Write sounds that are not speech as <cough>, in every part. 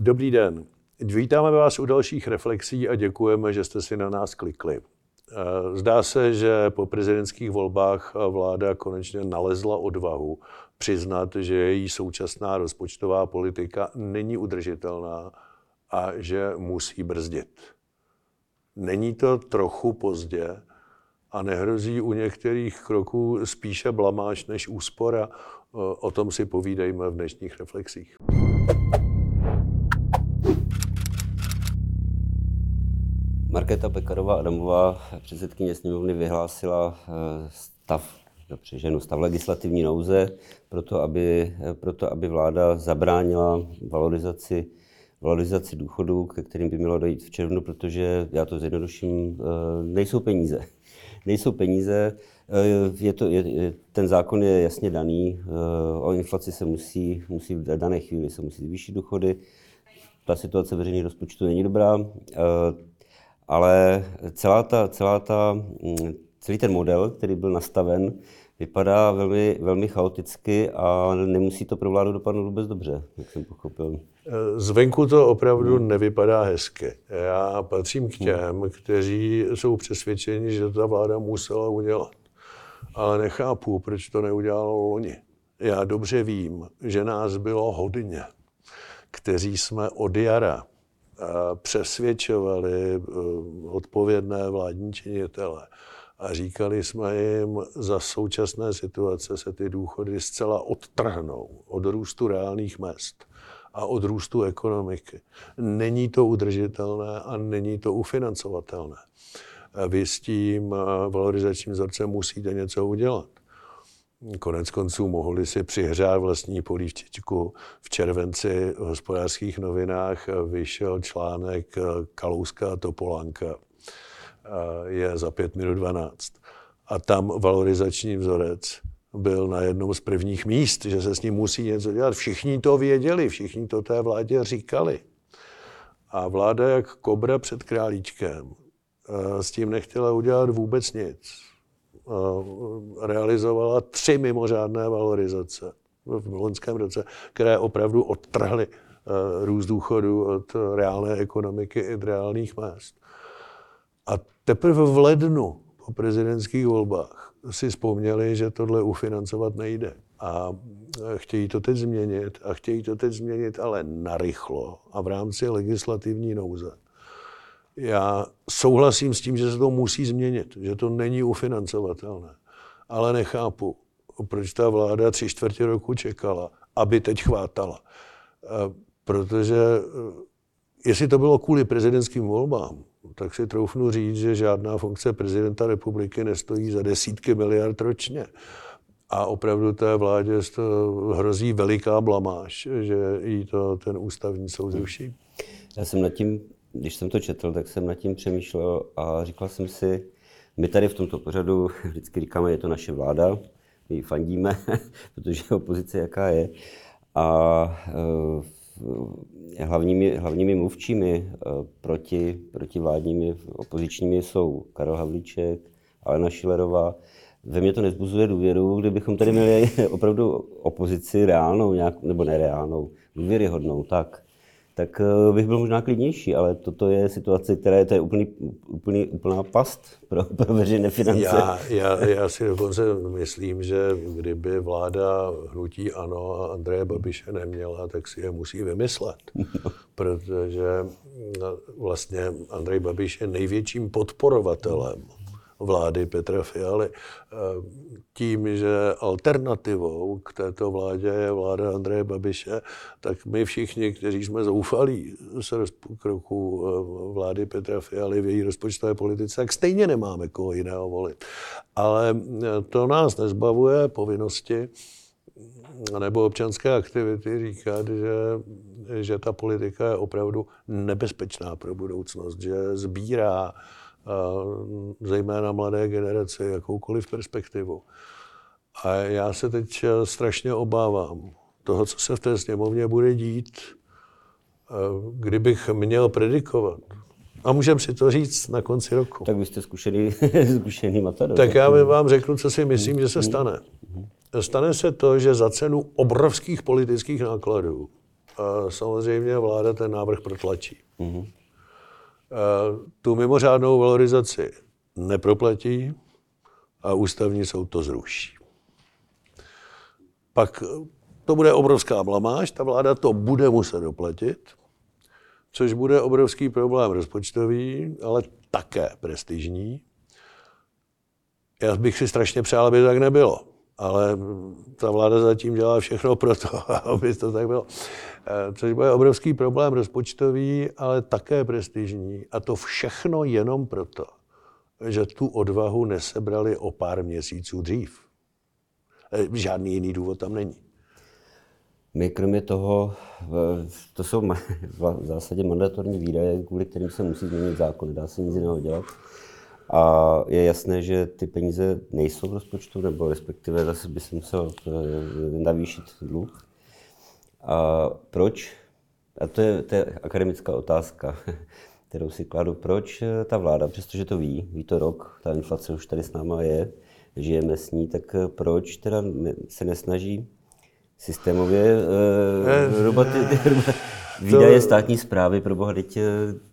Dobrý den. Vítáme vás u dalších reflexí a děkujeme, že jste si na nás klikli. Eh, zdá se, že po prezidentských volbách vláda konečně nalezla odvahu přiznat, že její současná rozpočtová politika není udržitelná a že musí brzdit. Není to trochu pozdě a nehrozí u některých kroků spíše blamáž než úspora? Eh, o tom si povídejme v dnešních reflexích. Markéta Pekarová Adamová, předsedkyně sněmovny, vyhlásila eh, stav, přeženu, stav legislativní nouze, proto aby, proto aby vláda zabránila valorizaci, valorizaci důchodů, ke kterým by mělo dojít v červnu, protože, já to zjednoduším, eh, nejsou peníze. <laughs> Nejsou peníze, eh, je to, je, ten zákon je jasně daný, o inflaci se musí, musí v dané chvíli se musí zvýšit důchody, ta situace veřejných rozpočtu není dobrá ale celá ta, celá ta, mm, celý ten model, který byl nastaven, vypadá velmi, velmi chaoticky a nemusí to pro vládu dopadnout vůbec dobře, jak jsem pochopil. Zvenku to opravdu hmm. nevypadá hezky. Já patřím k těm, hmm. kteří jsou přesvědčeni, že ta vláda musela udělat. Ale nechápu, proč to neudělalo loni. Já dobře vím, že nás bylo hodně, kteří jsme od jara přesvědčovali eh, odpovědné vládní činitele a říkali jsme jim, za současné situace se ty důchody zcela odtrhnou od růstu reálných mest a od růstu ekonomiky. Není to udržitelné a není to ufinancovatelné. Vy s tím eh, valorizačním vzorcem musíte něco udělat. Konec konců mohli si přihřát vlastní polívčičku. V červenci v hospodářských novinách vyšel článek Kalouska a Topolánka. Je za pět minut 12. A tam valorizační vzorec byl na jednom z prvních míst, že se s ním musí něco dělat. Všichni to věděli, všichni to té vládě říkali. A vláda jak kobra před králíčkem s tím nechtěla udělat vůbec nic Eh, realizovala tři mimořádné valorizace v loňském roce, které opravdu odtrhly eh, růst důchodu od reálné ekonomiky i od reálných mest. A teprve v lednu po prezidentských volbách si vzpomněli, že tohle ufinancovat nejde. A eh, chtějí to teď změnit. A chtějí to teď změnit ale narychlo a v rámci legislativní nouze. Já souhlasím s tím, že se to musí změnit, že to není ufinancovatelné. Ale nechápu, proč ta vláda tři čtvrtě roku čekala, aby teď chvátala. Eh, protože eh, jestli to bylo kvůli prezidentským volbám, tak si troufnu říct, že žádná funkce prezidenta republiky nestojí za desítky miliard ročně. A opravdu té vládě hrozí veliká blamáž, že jí to ten ústavní soud zruší. Já jsem nad tím když jsem to četl, tak jsem nad tím přemýšlel a říkal jsem si, my tady v tomto pořadu <laughs> vždycky říkáme, je to naše vláda, my ji fandíme, <laughs> protože opozice jaká je. A e, hlavními, hlavními mluvčími e, proti, proti vládními opozičními jsou Karel Havlíček, Alena Šilerová. Ve mně to nezbuzuje důvěru, kdybychom tady měli <laughs> opravdu opozici reálnou, nějak, nebo nereálnou, důvěryhodnou, tak tak eh, bych byl možná klidnější, ale toto je situace, která je, to je úplný, úplný, úplná past pro, <laughs> pro veřejné finance. Já, já, já si dokonce myslím, že kdyby vláda hnutí ANO a Andreje Babiše neměla, tak si je musí vymyslet. Protože no, vlastně Andrej Babiš je největším podporovatelem vlády Petra Fialy. Tím, že alternativou k této vládě je vláda Andreje Babiše, tak my všichni, kteří jsme zoufalí se kroku eh, vlády Petra Fialy v její rozpočtové politice, tak stejně nemáme koho jiného volit. Ale eh, to nás nezbavuje povinnosti nebo občanské aktivity říkat, že, že ta politika je opravdu nebezpečná pro budoucnost, že sbírá zejména mladé generaci, jakoukoliv perspektivu. A já se teď strašně obávám toho, co se v té sněmovně bude dít, kdybych měl predikovat. A můžeme si to říct na konci roku. Tak vy jste zkušený, <laughs> zkušený matador. Tak já vám řeknu, co si myslím, že se stane. Stane se to, že za cenu obrovských politických nákladů samozřejmě vláda ten návrh protlačí. Mm-hmm. Tu mimořádnou valorizaci neproplatí a ústavní soud to zruší. Pak to bude obrovská blamáž, ta vláda to bude muset doplatit, což bude obrovský problém rozpočtový, ale také prestižní. Já bych si strašně přál, aby to tak nebylo, ale ta vláda zatím dělá všechno pro to, <laughs> aby to tak bylo. Eh, což bude obrovský problém rozpočtový, ale také prestižní. A to všechno jenom proto, že tu odvahu nesebrali o pár měsíců dřív. Eh, žádný jiný důvod tam není. My kromě toho, to jsou <laughs> v zásadě mandatorní výdaje, kvůli kterým se musí změnit zákon, dá se nic jiného dělat. A je jasné, že ty peníze nejsou v rozpočtu, nebo respektive zase by se musel eh, navýšit dluh. A proč? A to je, to je akademická otázka, <laughs> kterou si kladu. Proč ta vláda, přestože to ví, ví to rok, ta inflace už tady s náma je, žijeme s ní, tak proč teda se nesnaží systémově uh, rubat <laughs> výdaje státní zprávy, pro boha, teď,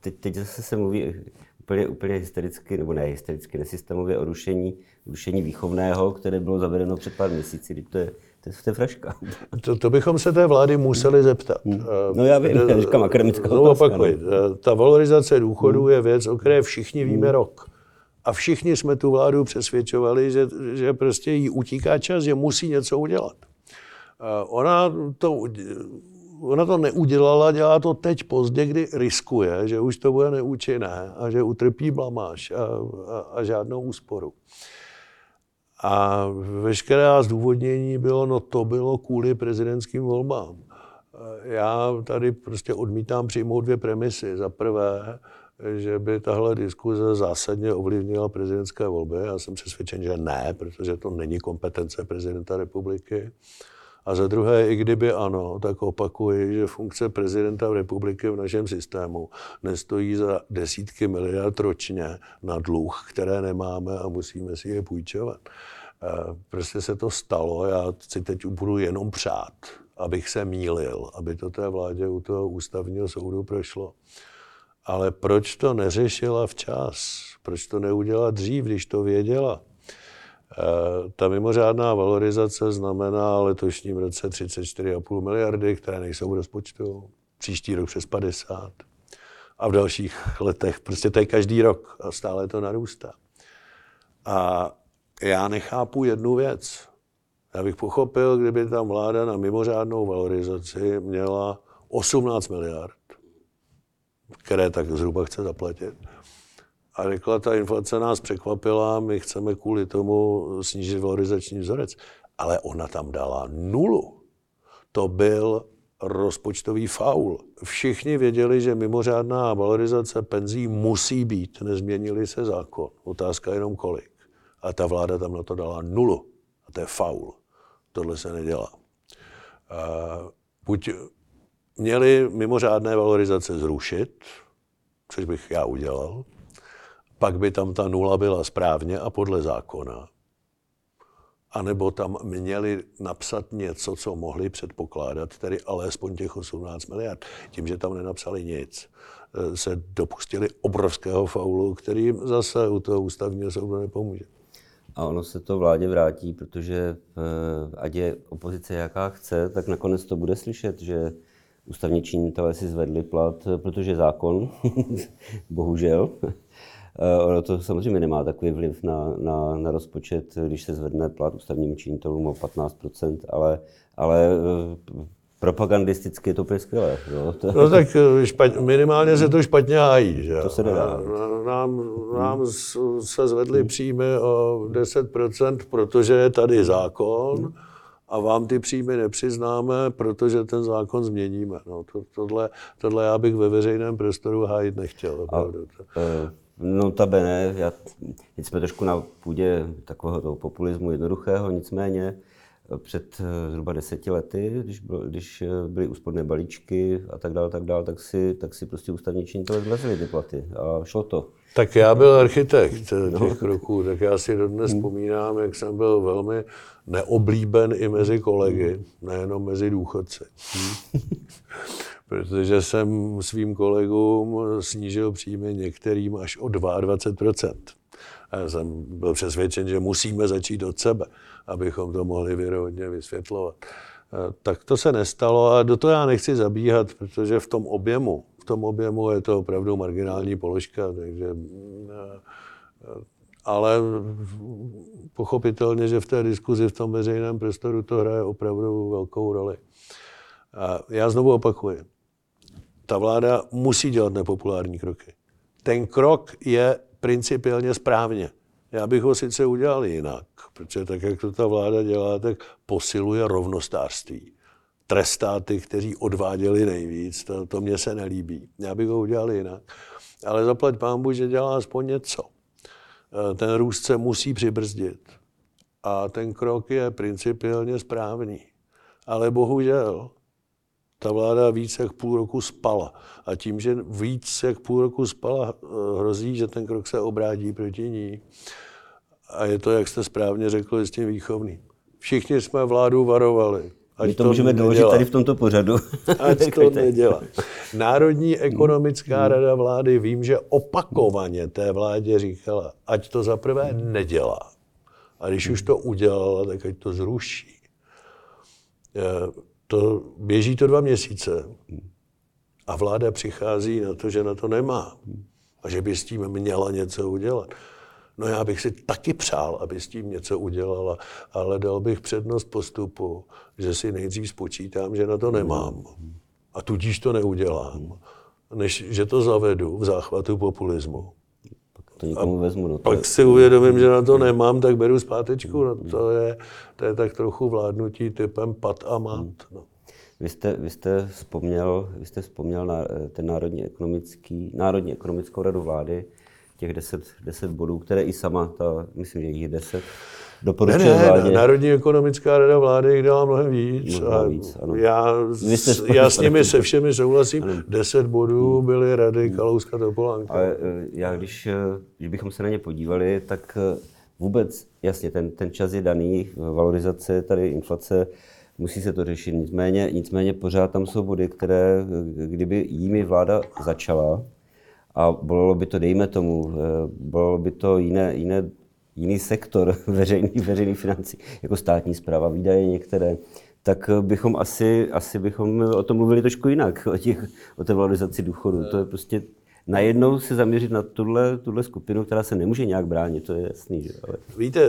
teď, teď zase se mluví úplně, úplně hystericky, nebo ne hystericky, nesystémově o rušení, rušení výchovného, které bylo zavedeno před pár měsíci, to je to je, to je fraška. To, to bychom se té vlády museli zeptat. Hmm. No já vím, já říkám akademická no, otázka. Opakuj, no. ta valorizace důchodů hmm. je věc, o které všichni víme hmm. rok. A všichni jsme tu vládu přesvědčovali, že, že prostě jí utíká čas, že musí něco udělat. Ona to, ona to neudělala, dělá to teď pozdě, kdy riskuje, že už to bude neúčinné a že utrpí blamáž a, a, a žádnou úsporu. A veškeré zdůvodnění bylo, no to bylo kvůli prezidentským volbám. Já tady prostě odmítám přijmout dvě premisy. Za prvé, že by tahle diskuze zásadně ovlivnila prezidentské volby. Já jsem přesvědčen, že ne, protože to není kompetence prezidenta republiky. A za druhé, i kdyby ano, tak opakuji, že funkce prezidenta republiky v našem systému nestojí za desítky miliard ročně na dluh, které nemáme a musíme si je půjčovat. Prostě se to stalo, já si teď budu jenom přát, abych se mýlil, aby to té vládě u toho ústavního soudu prošlo. Ale proč to neřešila včas? Proč to neudělala dřív, když to věděla? Eh, ta mimořádná valorizace znamená letošním roce 34,5 miliardy, které nejsou v rozpočtu, příští rok přes 50 a v dalších letech, prostě to je každý rok a stále to narůstá. A já nechápu jednu věc. Já bych pochopil, kdyby tam vláda na mimořádnou valorizaci měla 18 miliard, které tak zhruba chce zaplatit a řekla, ta inflace nás překvapila, my chceme kvůli tomu snížit valorizační vzorec. Ale ona tam dala nulu. To byl rozpočtový faul. Všichni věděli, že mimořádná valorizace penzí musí být, nezměnili se zákon. Otázka jenom kolik. A ta vláda tam na to dala nulu. A to je faul. Tohle se nedělá. buď měli mimořádné valorizace zrušit, což bych já udělal, pak by tam ta nula byla správně a podle zákona. A nebo tam měli napsat něco, co mohli předpokládat, tedy alespoň těch 18 miliard. Tím, že tam nenapsali nic, eh, se dopustili obrovského faulu, který zase u toho ústavního soudu nepomůže. A ono se to vládě vrátí, protože eh, ať je opozice jaká chce, tak nakonec to bude slyšet, že ústavní činitelé si zvedli plat, protože zákon, <laughs> bohužel, Eh, ono to samozřejmě nemá takový vliv na, na, na rozpočet, když se zvedne plat ústavním činitelům o 15% ale, ale eh, propagandisticky je to úplně skvělé. Jo? To... No tak eh, špat, minimálně se to špatně hájí. Že? To se nedá. Nám, nám se zvedly příjmy o 10%, protože je tady zákon a vám ty příjmy nepřiznáme, protože ten zákon změníme. No, to, tohle, tohle já bych ve veřejném prostoru hájit nechtěl. A, Notabene, já, teď jsme trošku na půdě takového toho populismu jednoduchého, nicméně před eh, zhruba deseti lety, když, bylo, když byly úsporné balíčky a tak dále, tak dále, tak si, tak si prostě ústavní činitelé zlezili ty platy a šlo to. Tak já byl architekt těch no. kroků, tak já si dodnes hmm. vzpomínám, jak jsem byl velmi neoblíben i mezi kolegy, nejenom mezi důchodci. <laughs> <laughs> Protože jsem svým kolegům snížil příjmy některým až o 22%. A já jsem byl přesvědčen, že musíme začít od sebe, abychom to mohli věrohodně vysvětlovat. Tak to se nestalo a do toho já nechci zabíhat, protože v tom objemu, v tom objemu je to opravdu marginální položka, takže ale pochopitelně, že v té diskuzi v tom veřejném prostoru to hraje opravdu velkou roli. A já znovu opakuji, ta vláda musí dělat nepopulární kroky. Ten krok je principiálně správně. Já bych ho sice udělal jinak, protože tak, jak to ta vláda dělá, tak posiluje rovnostářství. Trestá ty, kteří odváděli nejvíc, to, to mně se nelíbí. Já bych ho udělal jinak. Ale zaplať pámbu, že dělá aspoň něco. E, ten růst se musí přibrzdit. A ten krok je principiálně správný. Ale bohužel, ta vláda víc jak půl roku spala. A tím, že víc jak půl roku spala, eh, hrozí, že ten krok se obrátí proti ní. A je to, jak jste správně řekl, s tím výchovným. Všichni jsme vládu varovali. Ať My to, to můžeme doložit tady v tomto pořadu. <laughs> Ať to nedělá. Národní ekonomická hmm. rada vlády, vím, že opakovaně té vládě říkala, ať to zaprvé nedělá. A když už to udělala, tak ať to zruší. To běží to dva měsíce a vláda přichází na to, že na to nemá a že by s tím měla něco udělat. No já bych si taky přál, aby s tím něco udělala, ale dal bych přednost postupu, že si nejdřív spočítám, že na to nemám. A tudíž to neudělám, než že to zavedu v záchvatu populismu to někomu vezmu. No, to pak je... si uvědomím, že na to nemám, tak beru zpátečku. No, to, je, to je tak trochu vládnutí typem pat a mat. Hmm. No. Vy jste, vy jste vzpomněl, vy jste vzpomněl na ten Národní, ekonomický, Národní ekonomickou radu vlády, těch 10, 10 bodů, které i sama, ta, myslím, že jich je 10, doporučuje ne, ne, vládě. Národní ekonomická rada vlády jich dala mnohem víc. Mnohem víc ano. Já, já s nimi se všemi souhlasím. Ano. Deset bodů hmm. byly rady hmm. Kalouska Topolánka. Ale eh, já, když, eh, když bychom se na ně podívali, tak eh, vůbec, jasně, ten, ten čas je daný, valorizace, tady inflace, musí se to řešit. Nicméně, nicméně pořád tam jsou body, které, kdyby jimi vláda začala, a bolelo by to, dejme tomu, bolelo by to jiné, jiné jiný sektor <laughs> veřejný, veřejný financí, jako státní zpráva, výdaje některé, tak bychom asi, asi bychom o tom mluvili trošku jinak, o, těch, o té valorizaci důchodu. To je prostě najednou se zaměřit na tuhle, tuhle skupinu, která se nemůže nějak bránit, to je jasný. Že? Ale... Víte,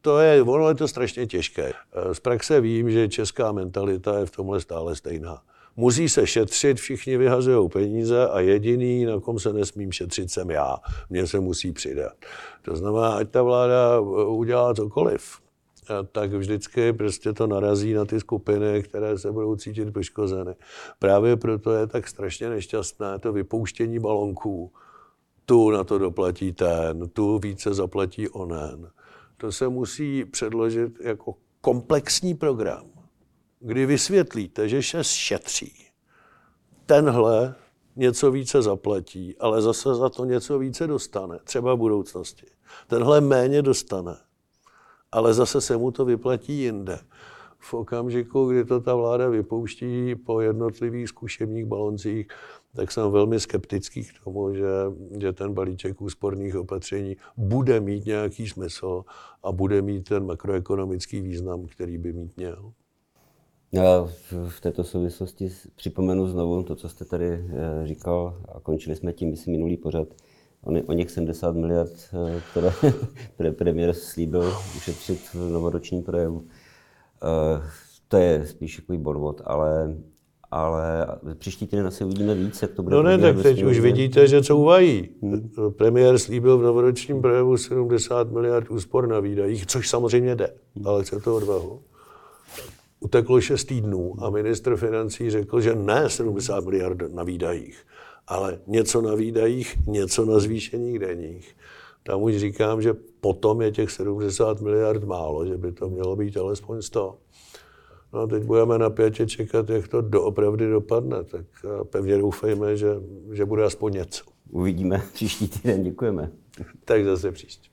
to je, ono je to strašně těžké. Z praxe vím, že česká mentalita je v tomhle stále stejná. Musí se šetřit, všichni vyhazují peníze a jediný, na kom se nesmím šetřit, jsem já. Mně se musí přidat. To znamená, ať ta vláda udělá cokoliv, tak vždycky prostě to narazí na ty skupiny, které se budou cítit poškozeny. Právě proto je tak strašně nešťastné to vypouštění balonků. Tu na to doplatí ten, tu více zaplatí onen. To se musí předložit jako komplexní program kdy vysvětlíte, že se šetří, tenhle něco více zaplatí, ale zase za to něco více dostane, třeba v budoucnosti. Tenhle méně dostane, ale zase se mu to vyplatí jinde. V okamžiku, kdy to ta vláda vypouští po jednotlivých zkušebních baloncích, tak jsem velmi skeptický k tomu, že, že ten balíček úsporných opatření bude mít nějaký smysl a bude mít ten makroekonomický význam, který by mít měl. Já v této souvislosti připomenu znovu to, co jste tady eh, říkal a končili jsme tím, myslím, minulý pořad. O něch 70 miliard, eh, které <laughs> premiér slíbil ušetřit v novoročním projevu. Eh, to je spíš takový bonvot, ale, ale příští týden asi uvidíme víc, jak to bude. No ne, tak teď už vidíte, že co uvají. Hmm. Premiér slíbil v novoročním projevu 70 miliard úspor na výdajích, což samozřejmě jde, ale chce to odvahu uteklo 6 týdnů a ministr financí řekl, že ne 70 miliard na výdajích, ale něco na výdajích, něco na zvýšení daních. Tam už říkám, že potom je těch 70 miliard málo, že by to mělo být alespoň 100. No a teď budeme napětě čekat, jak to doopravdy dopadne, tak pevně doufejme, že, že bude aspoň něco. Uvidíme příští týden, děkujeme. Tak zase příště.